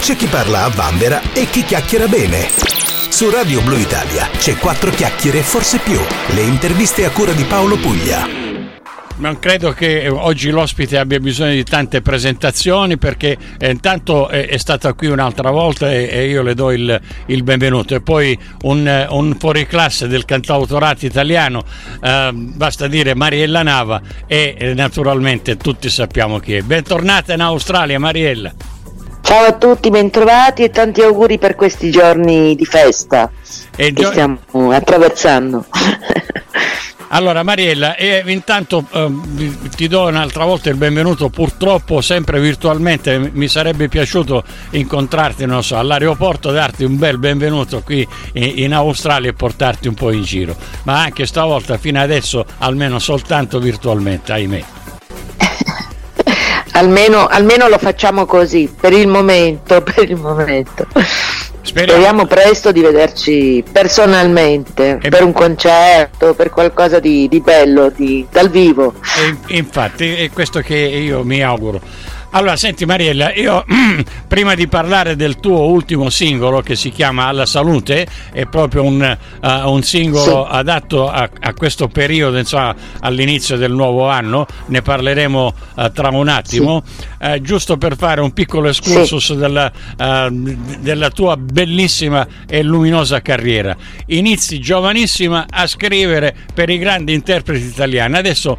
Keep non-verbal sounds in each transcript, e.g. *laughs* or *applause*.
c'è chi parla a vanvera e chi chiacchiera bene. Su Radio Blue Italia c'è quattro chiacchiere, forse più. Le interviste a cura di Paolo Puglia. Non credo che oggi l'ospite abbia bisogno di tante presentazioni perché eh, intanto è, è, stata qui un'altra volta e, e io le do il, il, benvenuto. E poi un, un fuoriclasse del cantautorato italiano, eh, basta dire Mariella Nava e eh, naturalmente tutti sappiamo chi è. Bentornata in Australia Mariella. Ciao a tutti, bentrovati e tanti auguri per questi giorni di festa e che gio- stiamo attraversando. *laughs* Allora Mariella, eh, intanto eh, ti do un'altra volta il benvenuto, purtroppo sempre virtualmente, mi sarebbe piaciuto incontrarti non so, all'aeroporto, darti un bel benvenuto qui in, in Australia e portarti un po' in giro, ma anche stavolta fino adesso almeno soltanto virtualmente, ahimè. Almeno, almeno lo facciamo così, per il momento, *laughs* per il momento. Speriamo. Speriamo presto di vederci personalmente e per un concerto, per qualcosa di, di bello, di, dal vivo. E, infatti è questo che io mi auguro. Allora, senti Mariella, io *clears throat* prima di parlare del tuo ultimo singolo che si chiama Alla Salute, è proprio un, uh, un singolo sì. adatto a, a, questo periodo, insomma, all'inizio del nuovo anno, ne parleremo uh, tra un attimo, sì. uh, giusto per fare un piccolo excursus sì. della, della tua bellissima e luminosa carriera. Inizi giovanissima a scrivere per i grandi interpreti italiani. Adesso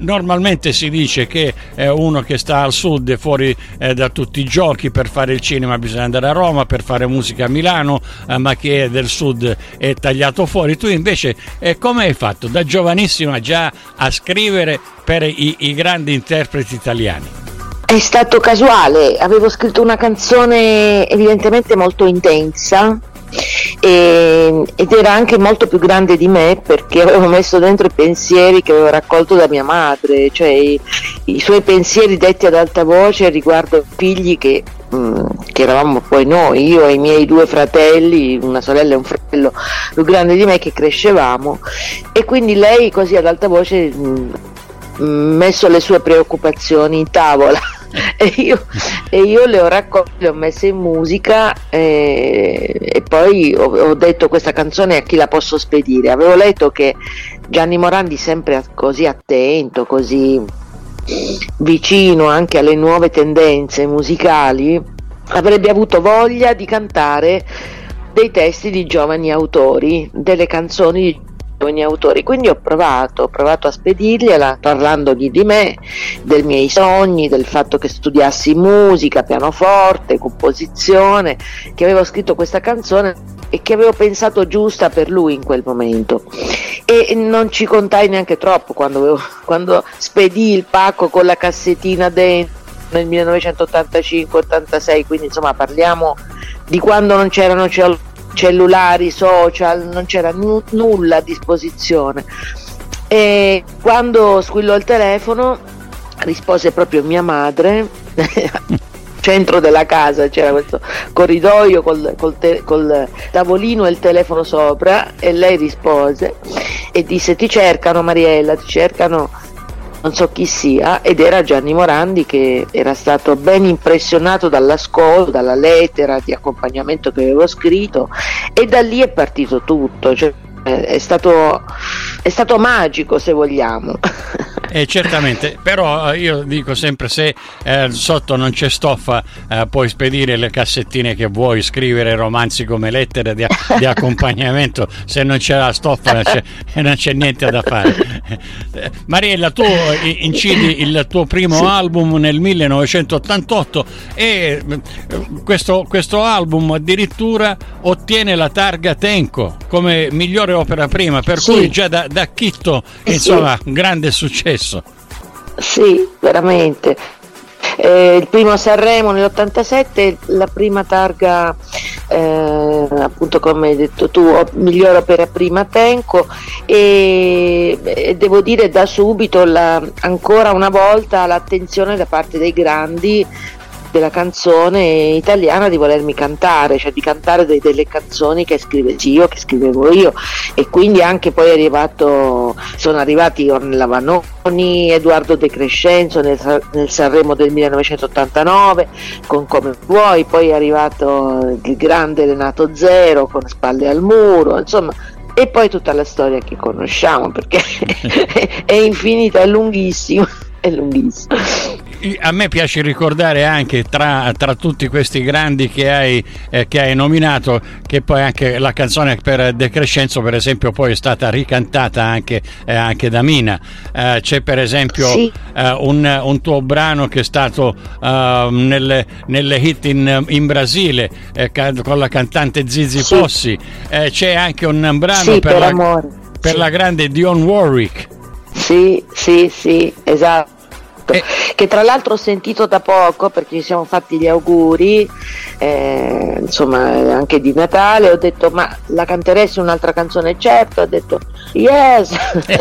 normalmente si dice che uno che sta al sud e fuori eh, da tutti i giochi, per fare il cinema bisogna andare a Roma, per fare musica a Milano, eh, ma chi è del sud è tagliato fuori. Tu invece eh, come hai fatto da giovanissima già a scrivere per i, i grandi interpreti italiani? È stato casuale, avevo scritto una canzone evidentemente molto intensa e, ed era anche molto più grande di me perché avevo messo dentro i pensieri che avevo raccolto da mia madre, cioè i, i suoi pensieri detti ad alta voce riguardo figli che, mm, che, eravamo poi noi, io e i miei due fratelli, una sorella e un fratello più grande di me che crescevamo. E quindi lei così ad alta voce mh, mm, messo le sue preoccupazioni in tavola *laughs* e, io, e, io, le ho raccolte, le ho messe in musica e, e poi ho, ho, detto questa canzone a chi la posso spedire. Avevo letto che Gianni Morandi sempre così attento, così vicino anche alle nuove tendenze musicali, avrebbe avuto voglia di cantare dei testi di giovani autori, delle canzoni di ogni autori. Quindi ho provato, ho provato a spedirgliela parlandogli di me, dei miei sogni, del fatto che studiassi musica, pianoforte, composizione, che avevo scritto questa canzone e che avevo pensato giusta per lui in quel momento. E non ci contai neanche troppo quando, avevo, quando spedì il pacco con la cassettina dentro nel 1985-86, quindi insomma parliamo di quando non c'erano cellulari cellulari, social, non c'era n- nulla a disposizione. E quando squillò il telefono rispose proprio mia madre, *laughs* centro della casa c'era questo corridoio col, col, te- col tavolino e il telefono sopra e lei rispose e disse ti cercano Mariella, ti cercano non so chi sia, ed era Gianni Morandi che era stato ben impressionato dall'ascolto, dalla lettera di accompagnamento che avevo scritto e da lì è partito tutto. Cioè, è stato, è stato magico se vogliamo. *laughs* Eh, certamente, però eh, io dico sempre se eh, sotto non c'è stoffa eh, puoi spedire le cassettine che vuoi, scrivere romanzi come lettere di, di accompagnamento, se non c'è la stoffa non c'è, *laughs* non c'è niente da fare. Eh, Mariella, tu incidi il tuo primo sì. album nel 1988 e eh, questo, questo album addirittura ottiene la targa Tenco come migliore opera prima, per sì. cui già da, da Chitto, insomma, sì. grande successo successo. Sì, veramente. Eh, il primo Sanremo nell'87, la prima targa, eh, appunto come hai detto tu, miglior opera prima Tenco e, e devo dire da subito la, ancora una volta l'attenzione da parte dei grandi della canzone italiana di volermi cantare, cioè di cantare de- delle canzoni che scrivevo io, che scrivevo io. E quindi anche poi è arrivato, sono arrivati Ornella Vanoni, Edoardo De Crescenzo nel, nel Sanremo del 1989 con Come vuoi, poi è arrivato il grande Renato Zero con Spalle al muro, insomma e poi tutta la storia che conosciamo perché *laughs* è infinita, è lunghissima, è lunghissima a me piace ricordare anche tra, tra tutti questi grandi che hai, eh, che hai, nominato che poi anche la canzone per De Crescenzo per esempio poi è stata ricantata anche, eh, anche da Mina. Eh, c'è per esempio sì. Eh, un, un, tuo brano che è stato eh, nelle, nelle, hit in, in Brasile eh, con la cantante Zizi sì. Possi c'è anche un brano sì, per, per, la, per la grande Dion Warwick. Sì, sì, sì, esatto eh. che tra l'altro ho sentito da poco perché ci siamo fatti gli auguri, eh, insomma anche di Natale, ho detto ma la canteresti un'altra canzone? Certo, ho detto yes,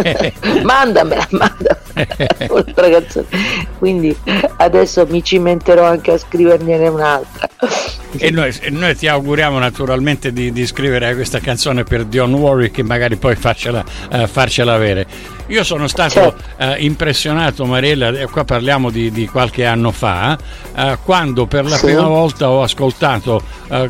*laughs* mandamela, mandamela *laughs* un'altra canzone. Quindi adesso mi cimenterò anche a scriverne un'altra. E noi, noi, ti auguriamo naturalmente di, di, scrivere questa canzone per Dion Warwick e magari poi farcela, uh, farcela avere. Io sono stato certo. uh, impressionato, Mariella, e qua parliamo di, di qualche anno fa, uh, quando per la sì. prima volta ho ascoltato,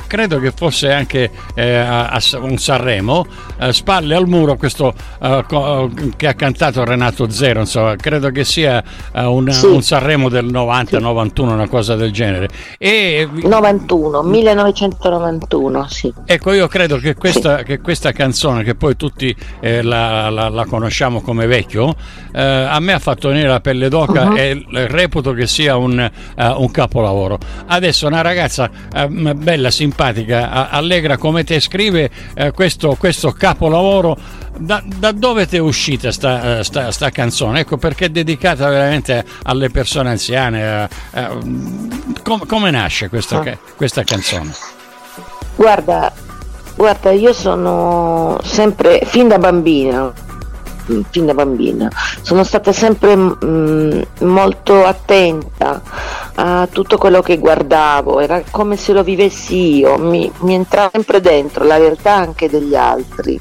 credo che fosse anche a, a un Sanremo, Spalle al muro, questo co- che ha cantato Renato Zero, insomma, credo che sia un, sì. un, Sanremo del 90-91, sì. una cosa del genere. E, 91, 1991, sì. Ecco, io credo che questa, che questa canzone, che poi tutti eh, la, la, la conosciamo come vecchio, eh, a me ha fatto venire la pelle d'oca uh-huh. e reputo che sia un, uh, un capolavoro. Adesso una ragazza uh, bella, simpatica, allegra come te scrive uh, questo, questo, capolavoro. Da, da dove ti è uscita sta, sta, sta, canzone? Ecco perché è dedicata veramente alle persone anziane. Com, come nasce questa, ah. questa canzone? Guarda, guarda, io sono sempre, fin da bambina, fin da bambina. Sono stata sempre mh, mm, molto attenta a tutto quello che guardavo, era come se lo vivessi io, mi, mi entrava sempre dentro la realtà anche degli altri.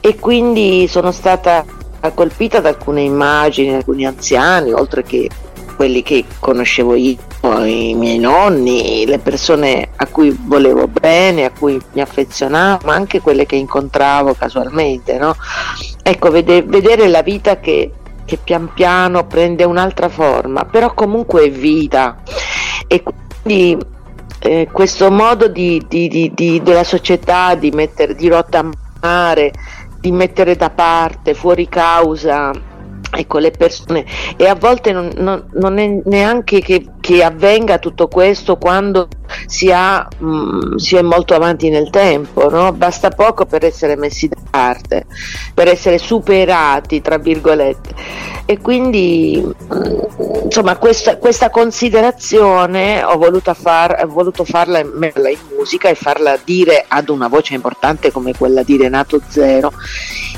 E quindi sono stata colpita da alcune immagini, alcuni anziani, oltre che quelli che conoscevo io, i miei nonni, le persone a cui volevo bene, a cui mi affezionavo, ma anche quelle che incontravo casualmente. No? Ecco, vede- vedere la vita che, che pian piano prende un'altra forma, però comunque è vita. E quindi eh, questo modo di, di, di, della società di, mettere, di rottamare, di mettere da parte, fuori causa, ecco, le persone e a volte non, non, non è neanche che, che, avvenga tutto questo quando si, ha, mh, mm, si è molto avanti nel tempo, no? basta poco per essere messi da parte, per essere superati, tra virgolette. E quindi mh, mm, insomma questa, questa, considerazione ho voluto, far, ho voluto farla in, in musica e farla dire ad una voce importante come quella di Renato Zero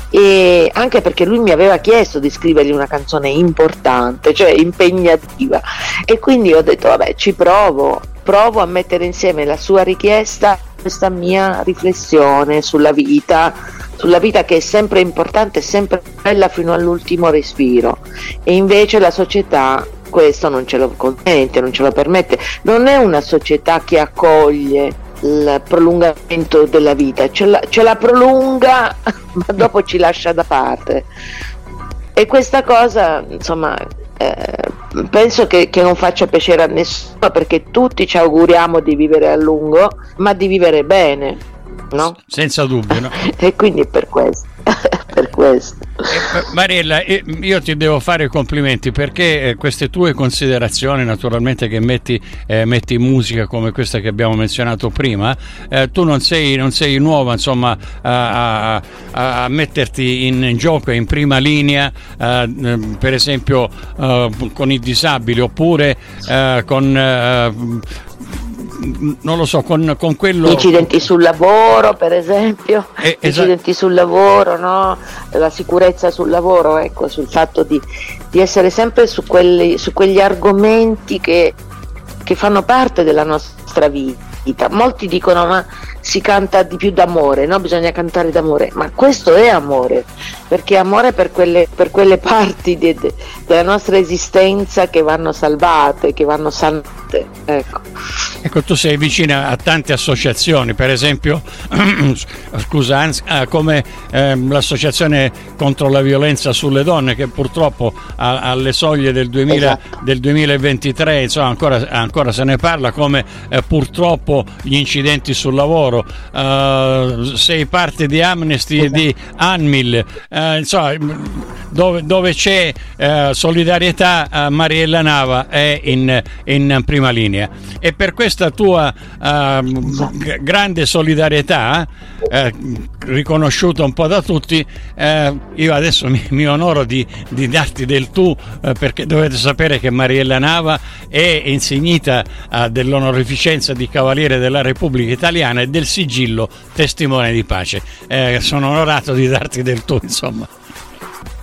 e anche perché lui mi aveva chiesto di scrivergli una canzone importante, cioè impegnativa e quindi ho detto vabbè ci provo, provo a mettere insieme la sua richiesta questa mia riflessione sulla vita, sulla vita che è sempre importante, sempre bella fino all'ultimo respiro e invece la società questo non ce lo consente, non ce lo permette, non è una società che accoglie il prolungamento della vita, ce la, ce la prolunga *laughs* ma dopo ci lascia da parte. E questa cosa, insomma, eh, penso che, che, non faccia piacere a nessuno perché tutti ci auguriamo di vivere a lungo, ma di vivere bene, no? Senza dubbio, no? *laughs* e quindi per questo. Per questo. Eh, Mariella, io ti devo fare i complimenti perché eh, queste tue considerazioni, naturalmente che metti, eh, metti in musica come questa che abbiamo menzionato prima, eh, tu non sei, non sei, nuova insomma, a, a, a, metterti in gioco in prima linea, eh, per esempio eh, con i disabili oppure con non lo so, con, con quello... Incidenti sul lavoro, per esempio, eh, esatto. incidenti sul lavoro, no? la sicurezza sul lavoro, ecco, sul fatto di, di essere sempre su, quelli, su quegli argomenti che che fanno parte della nostra vita. Molti dicono ma si canta di più d'amore, no? bisogna cantare d'amore, ma questo è amore, perché amore per quelle, per quelle parti de, de, della nostra esistenza che vanno salvate, che vanno sanate. Ecco. ecco, tu sei vicina a tante associazioni, per esempio, *clears throat* scusa, eh, come eh, l'associazione contro la violenza sulle donne, che purtroppo a, alle soglie del, 2000, esatto. del 2023 insomma, ancora, ancora, se ne parla, come eh, purtroppo gli incidenti sul lavoro loro, uh, sei parte di Amnesty e di Anmil, uh, insomma, dove, dove c'è uh, solidarietà, Mariella Nava è in, in, prima linea. E per questa tua g- grande solidarietà, riconosciuta un po' da tutti, io adesso mi, mi onoro di, di, darti del tu, perché dovete sapere che Mariella Nava è insignita dell'onorificenza di Cavaliere della Repubblica Italiana e del sigillo testimone di pace. Eh, sono onorato di darti del tu, insomma.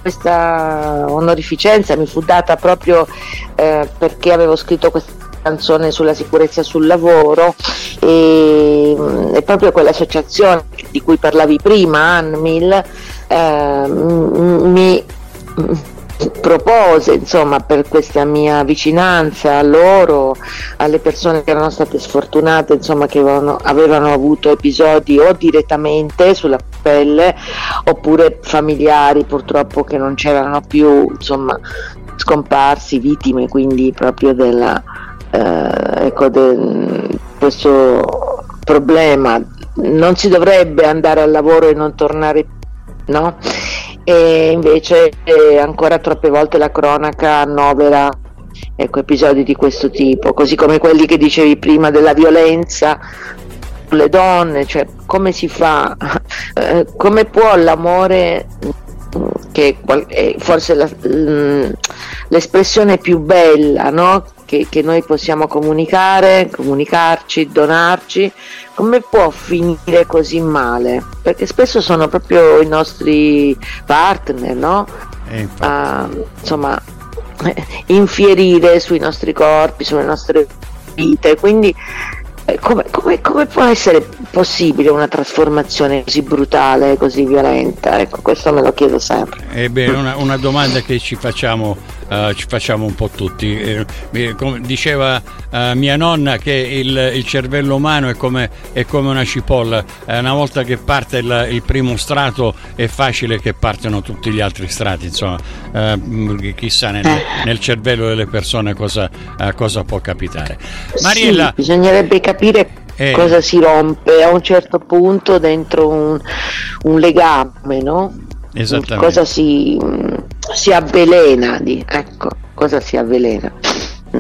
Questa onorificenza mi fu data proprio eh, perché avevo scritto questa canzone sulla sicurezza sul lavoro e, e proprio quell'associazione di cui parlavi prima, ANMIL, eh, mi propose insomma per questa mia vicinanza a loro, alle persone che erano state sfortunate, insomma che avevano, avevano avuto episodi o direttamente sulla pelle oppure familiari purtroppo che non c'erano più, insomma scomparsi, vittime quindi proprio della, eh, ecco, de, questo problema. Non si dovrebbe andare al lavoro e non tornare, no? E invece eh, ancora troppe volte la cronaca annovera ecco, episodi di questo tipo, così come quelli che dicevi prima della violenza sulle donne, cioè come si fa, *laughs* eh, come può l'amore che è forse la, l'espressione più bella no? Che, che, noi possiamo comunicare, comunicarci, donarci, come può finire così male? Perché spesso sono proprio i nostri partner, no? A, insomma, *laughs* infierire sui nostri corpi, sulle nostre vite, quindi eh, come, come, come, può essere possibile una trasformazione così brutale, così violenta? Ecco, questo me lo chiedo sempre. Ebbene, una, una domanda che ci facciamo uh, ci facciamo un po' tutti. Eh, diceva uh, mia nonna che il, il cervello umano è come, è come, una cipolla, uh, una volta che parte il, il, primo strato è facile che partano tutti gli altri strati, insomma, chissà nel, nel, cervello delle persone cosa, cosa può capitare. Mariella, sì, bisognerebbe capire eh. cosa si rompe a un certo punto dentro un, un legame, no? Esattamente. Cosa si, si avvelena, di, ecco, cosa si avvelena.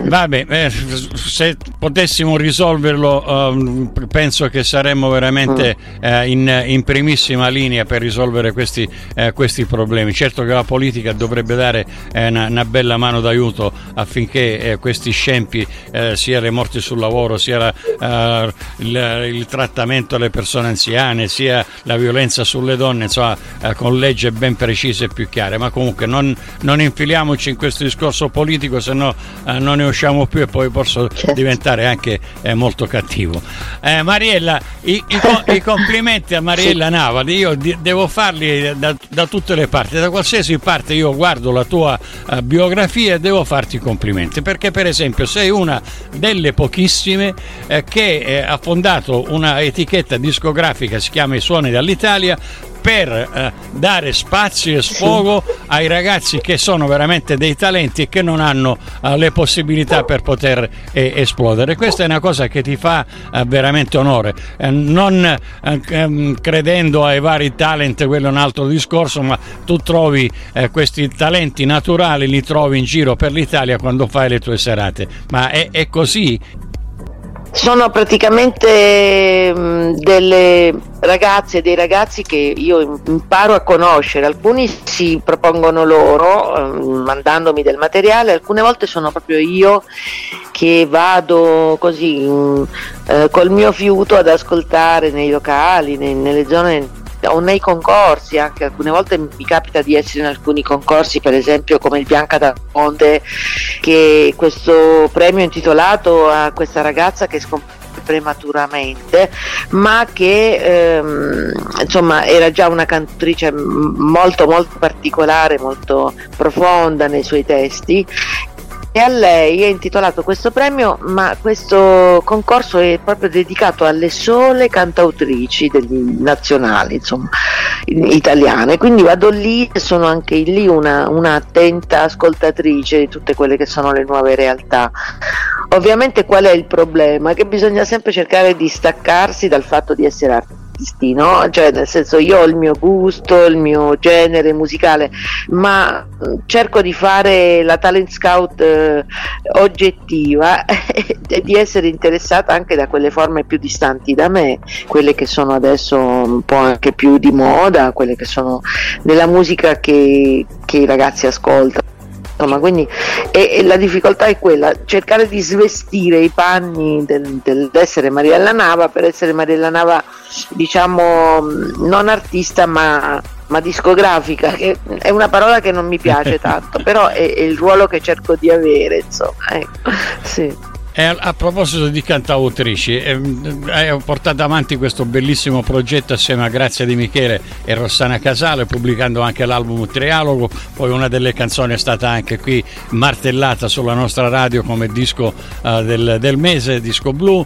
Vabbè, eh, se potessimo risolverlo, um, penso che saremmo veramente mm. eh, in, in, primissima linea per risolvere questi, eh, questi, problemi. Certo che la politica dovrebbe dare eh, una, una, bella mano d'aiuto affinché eh, questi scempi, eh, sia le morti sul lavoro, sia la, il, il, trattamento alle persone anziane, sia la violenza sulle donne, insomma, con leggi ben precise e più chiare. Ma comunque non, non infiliamoci in questo discorso politico, se no non ne usciamo più e poi posso certo. diventare anche eh, molto cattivo. Eh, Mariella, i, i, *laughs* i, complimenti a Mariella Navali io di, devo farli da, da, tutte le parti, da qualsiasi parte io guardo la tua uh, biografia e devo farti i complimenti perché per esempio sei una delle pochissime eh, che eh, ha fondato una etichetta discografica, si chiama I Suoni dall'Italia, per eh, dare spazio e sfogo ai ragazzi che sono veramente dei talenti e che non hanno eh, le possibilità per poter eh, esplodere. Questa è una cosa che ti fa eh, veramente onore, eh, non eh, ehm, credendo ai vari talent, quello è un altro discorso, ma tu trovi questi talenti naturali, li trovi in giro per l'Italia quando fai le tue serate. Ma è, è così sono praticamente mm, delle ragazze e dei ragazzi che io imparo a conoscere, alcuni si propongono loro mh, mandandomi del materiale, alcune volte sono proprio io che vado così mh, eh, col mio fiuto ad ascoltare nei locali, nelle zone o nei concorsi, anche alcune volte mi capita di essere in alcuni concorsi, per esempio come il Bianca da Ponte, che questo premio è intitolato a questa ragazza che scompare prematuramente, ma che ehm, insomma era già una cantatrice molto molto particolare, molto profonda nei suoi testi e a lei è intitolato questo premio, ma questo concorso è proprio dedicato alle sole cantautrici degli nazionali, insomma, italiane. Quindi vado lì e sono anche lì una, una ascoltatrice di tutte quelle che sono le nuove realtà. Ovviamente qual è il problema? Che bisogna sempre cercare di staccarsi dal fatto di essere artisti artisti, no? Cioè, nel senso, io ho il mio gusto, il mio genere musicale, ma cerco di fare la talent scout eh, oggettiva *laughs* e di essere interessata anche da quelle forme più distanti da me, quelle che sono adesso un po' anche più di moda, quelle che sono nella musica che, che i ragazzi ascoltano insomma quindi e, e la difficoltà è quella cercare di svestire i panni del, dell'essere Mariella Nava per essere Mariella Nava diciamo non artista ma, ma discografica che è una parola che non mi piace *laughs* tanto però è, è il ruolo che cerco di avere insomma ecco. sì. E a, proposito di cantautrici, eh, hai portato avanti questo bellissimo progetto assieme a Grazia Di Michele e Rossana Casale, pubblicando anche l'album Trialogo. Poi una delle canzoni è stata anche qui martellata sulla nostra radio come disco uh, del, del mese, disco blu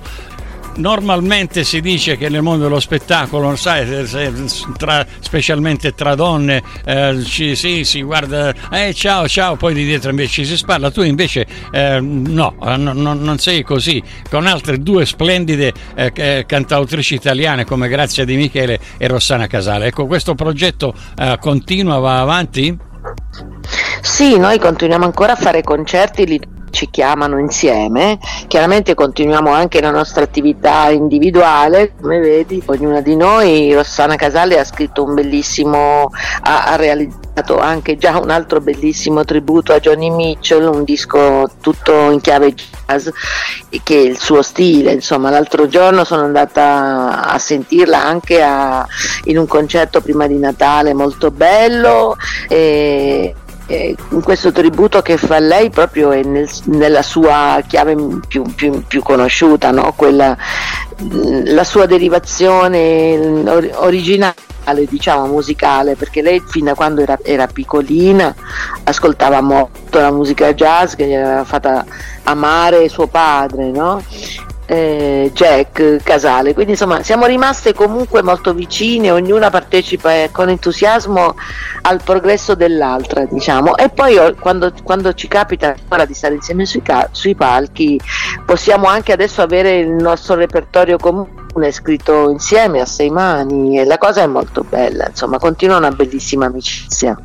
normalmente si dice che nel mondo dello spettacolo, sai, tra, specialmente tra donne, eh, ci, sì, si guarda, eh, ciao, ciao, poi di dietro invece si spalla. Tu invece eh, no, no, non sei così. Con altre due splendide eh, cantautrici italiane come Grazia Di Michele e Rossana Casale. Ecco, questo progetto eh, continua, va avanti? Sì, noi continuiamo ancora a fare concerti, li ci chiamano insieme. Chiaramente continuiamo anche la nostra attività individuale, come vedi, ognuna di noi, Rossana Casale ha scritto un bellissimo, ha, ha realizzato anche già un altro bellissimo tributo a Johnny Mitchell, un disco tutto in chiave jazz, che è il suo stile. Insomma, l'altro giorno sono andata a sentirla anche a, in un concerto prima di Natale molto bello. E, eh, questo tributo che fa lei proprio nel, nella sua chiave più, più, più conosciuta, no? Quella, la sua derivazione originale diciamo musicale perché lei fin da quando era, era, piccolina ascoltava molto la musica jazz che gli aveva fatta amare suo padre no? Eh, Jack Casale. Quindi insomma siamo rimaste comunque molto vicine, ognuna partecipa eh, con entusiasmo al progresso dell'altra, diciamo. E poi oh, quando, quando ci capita ancora di stare insieme sui, sui palchi, possiamo anche adesso avere il nostro repertorio comune scritto insieme a sei mani e la cosa è molto bella, insomma, continua una bellissima amicizia.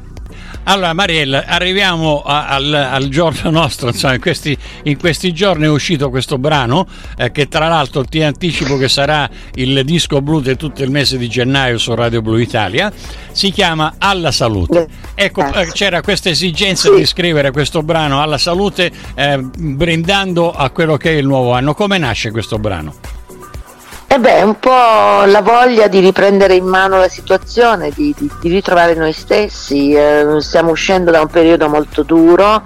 Allora Mariella, arriviamo a, al, al, giorno nostro, insomma, in questi, in questi, giorni è uscito questo brano eh, che tra l'altro ti anticipo che sarà il disco blu di tutto il mese di gennaio su Radio Blu Italia, si chiama Alla Salute. Ecco, eh, c'era questa esigenza sì. di scrivere questo brano alla salute eh, brindando a quello che è il nuovo anno. Come nasce questo brano? E eh beh, un po' la voglia di riprendere in mano la situazione, di, di, di ritrovare noi stessi. Eh, stiamo uscendo da un periodo molto duro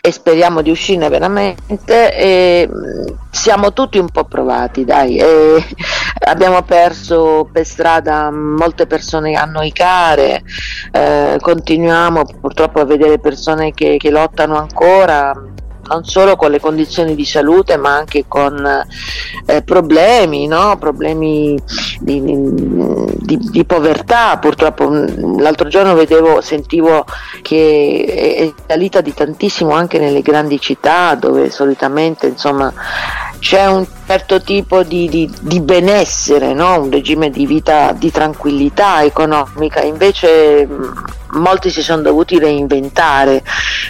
e speriamo di uscirne veramente. E mm, siamo tutti un po' provati, dai. E *laughs* abbiamo perso per strada molte persone a noi care, eh, continuiamo purtroppo a vedere persone che, che lottano ancora non solo con le condizioni di salute ma anche con eh, problemi, no? problemi di, di, di, povertà. Purtroppo mm, l'altro giorno vedevo, sentivo che è salita di tantissimo anche nelle grandi città dove solitamente insomma c'è un certo tipo di, di, di benessere, no? un regime di vita di tranquillità economica, invece mm, molti si sono dovuti reinventare.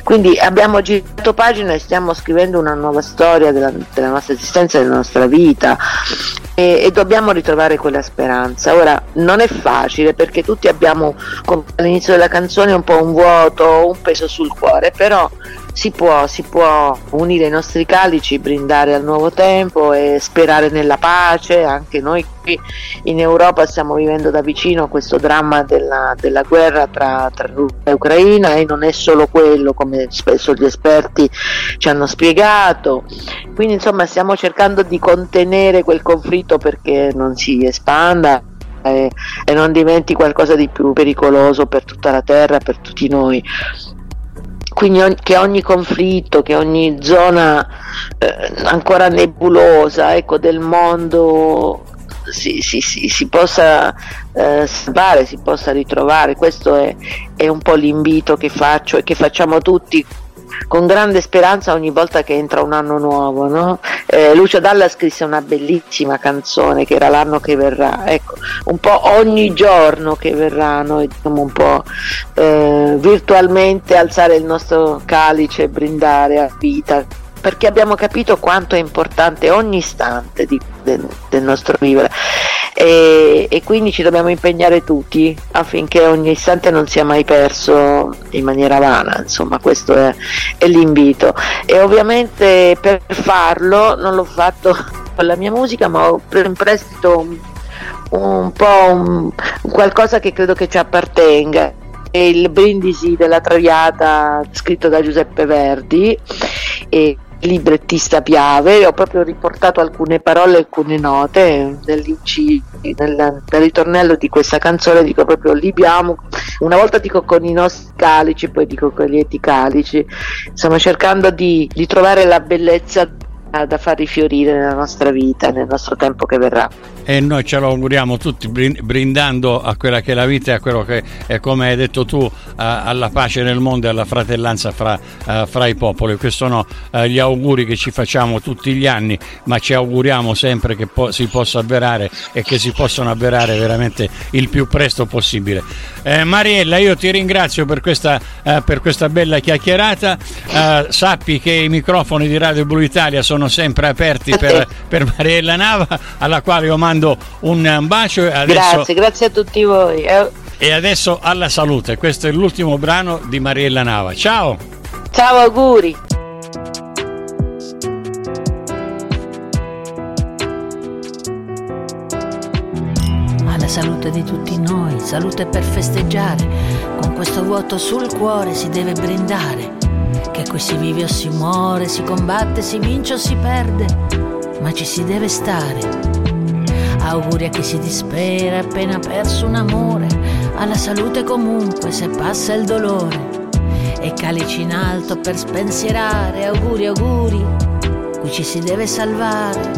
Quindi abbiamo girato pagina e stiamo scrivendo una nuova storia della, della nostra esistenza, della nostra vita e, e, dobbiamo ritrovare quella speranza. Ora non è facile perché tutti abbiamo, all'inizio della canzone, un po' un vuoto, un peso sul cuore, però si può, si può unire i nostri calici, brindare al nuovo tempo e sperare nella pace. Anche noi qui in Europa stiamo vivendo da vicino questo dramma della, della guerra tra, tra Russia e Ucraina e non è solo quello, come spesso gli esperti ci hanno spiegato. Quindi insomma stiamo cercando di contenere quel conflitto perché non si espanda e, e non diventi qualcosa di più pericoloso per tutta la terra, per tutti noi quindi che ogni conflitto, che ogni zona eh, ancora nebulosa ecco, del mondo si, si, si, si possa eh, salvare, si possa ritrovare. Questo è, è un po' l'invito che faccio e che facciamo tutti con grande speranza ogni volta che entra un anno nuovo. No? Eh, Lucio Dalla scrisse una bellissima canzone che era l'anno che verrà, ecco, un po' ogni giorno che verrà noi dobbiamo un po' eh, virtualmente alzare il nostro calice e brindare a vita perché abbiamo capito quanto è importante ogni istante di, del, del, nostro vivere e, e, quindi ci dobbiamo impegnare tutti affinché ogni istante non sia mai perso in maniera vana, insomma questo è, è l'invito. E ovviamente per farlo non l'ho fatto con la mia musica ma ho preso in prestito un, un po' un, qualcosa che credo che ci appartenga. Il brindisi della Traviata scritto da Giuseppe Verdi. E librettista Piave, ho proprio riportato alcune parole, alcune note nel, nel, ritornello di questa canzone, dico proprio libiamo, una volta dico con i nostri calici, poi dico con i lieti calici, insomma cercando di, di trovare la bellezza da far rifiorire nella nostra vita, nel nostro tempo che verrà. E noi ce lo auguriamo tutti brindando a quella che è la vita e a quello che è come hai detto tu alla pace nel mondo e alla fratellanza fra, fra i popoli. Questi sono gli auguri che ci facciamo tutti gli anni ma ci auguriamo sempre che po- si possa avverare e che si possano avverare veramente il più presto possibile. Eh, Mariella io ti ringrazio per questa, eh, per questa bella chiacchierata. Eh, sappi che i microfoni di Radio Blu Italia sono sempre aperti per, *laughs* per Mariella Nava alla quale io mando un bacio. Adesso... Grazie, grazie a tutti voi. Eh. E adesso alla salute. Questo è l'ultimo brano di Mariella Nava. Ciao. Ciao, auguri. Alla salute di tutti noi, salute per festeggiare. Con questo vuoto sul cuore si deve brindare. Che qui si vive o si muore, si combatte, si vince o si perde, ma ci si deve stare Auguri a chi si dispera appena perso un amore, alla salute comunque se passa il dolore. E calici in alto per spensierare, auguri, auguri, qui ci si deve salvare.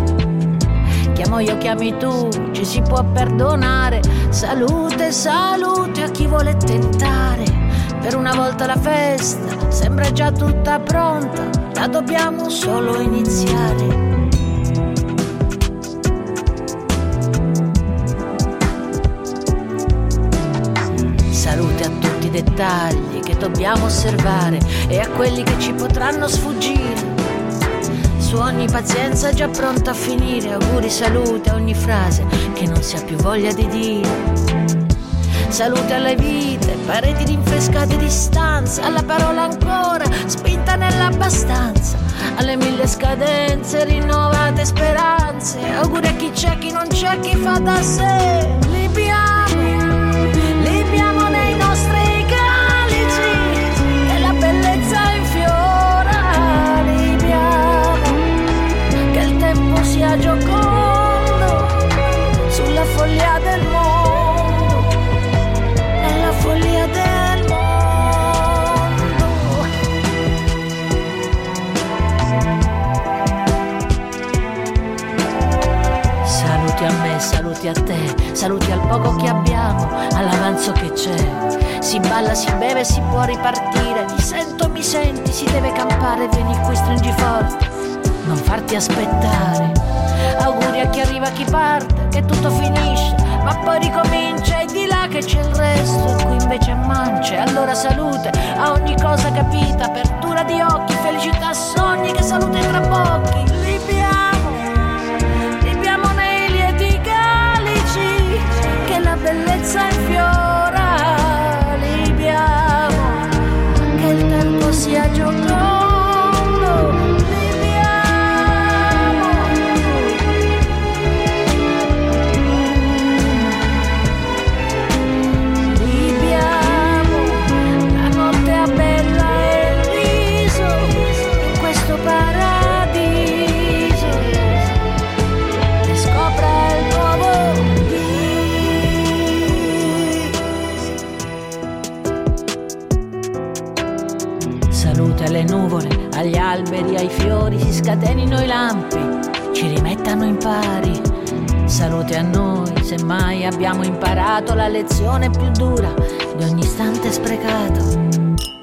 Chiamo io, chiami tu, ci si può perdonare. Salute, salute a chi vuole tentare. Per una volta la festa sembra già tutta pronta, la dobbiamo solo iniziare. dettagli che dobbiamo osservare e a quelli che ci potranno sfuggire. Su ogni pazienza già pronta a finire, auguri salute a ogni frase che non si ha più voglia di dire. Salute alle vite, pareti rinfrescate di stanza, alla parola ancora, spinta nell'abbastanza, alle mille scadenze, rinnovate speranze, auguri a chi c'è, chi non c'è, chi fa da sé. Saluti al poco che abbiamo, all'avanzo che c'è. Si balla, si beve, si può ripartire. Ti sento, mi senti, si deve campare, vieni qui, stringi forte non farti aspettare. Auguri a chi arriva, a chi parte, che tutto finisce, ma poi ricomincia e di là che c'è il resto, qui invece mance. Allora salute a ogni cosa capita, apertura di occhi, felicità, sogni, che salute tra pochi. Infiora. Libiamo, che noi, se mai abbiamo imparato la lezione più dura di ogni istante sprecato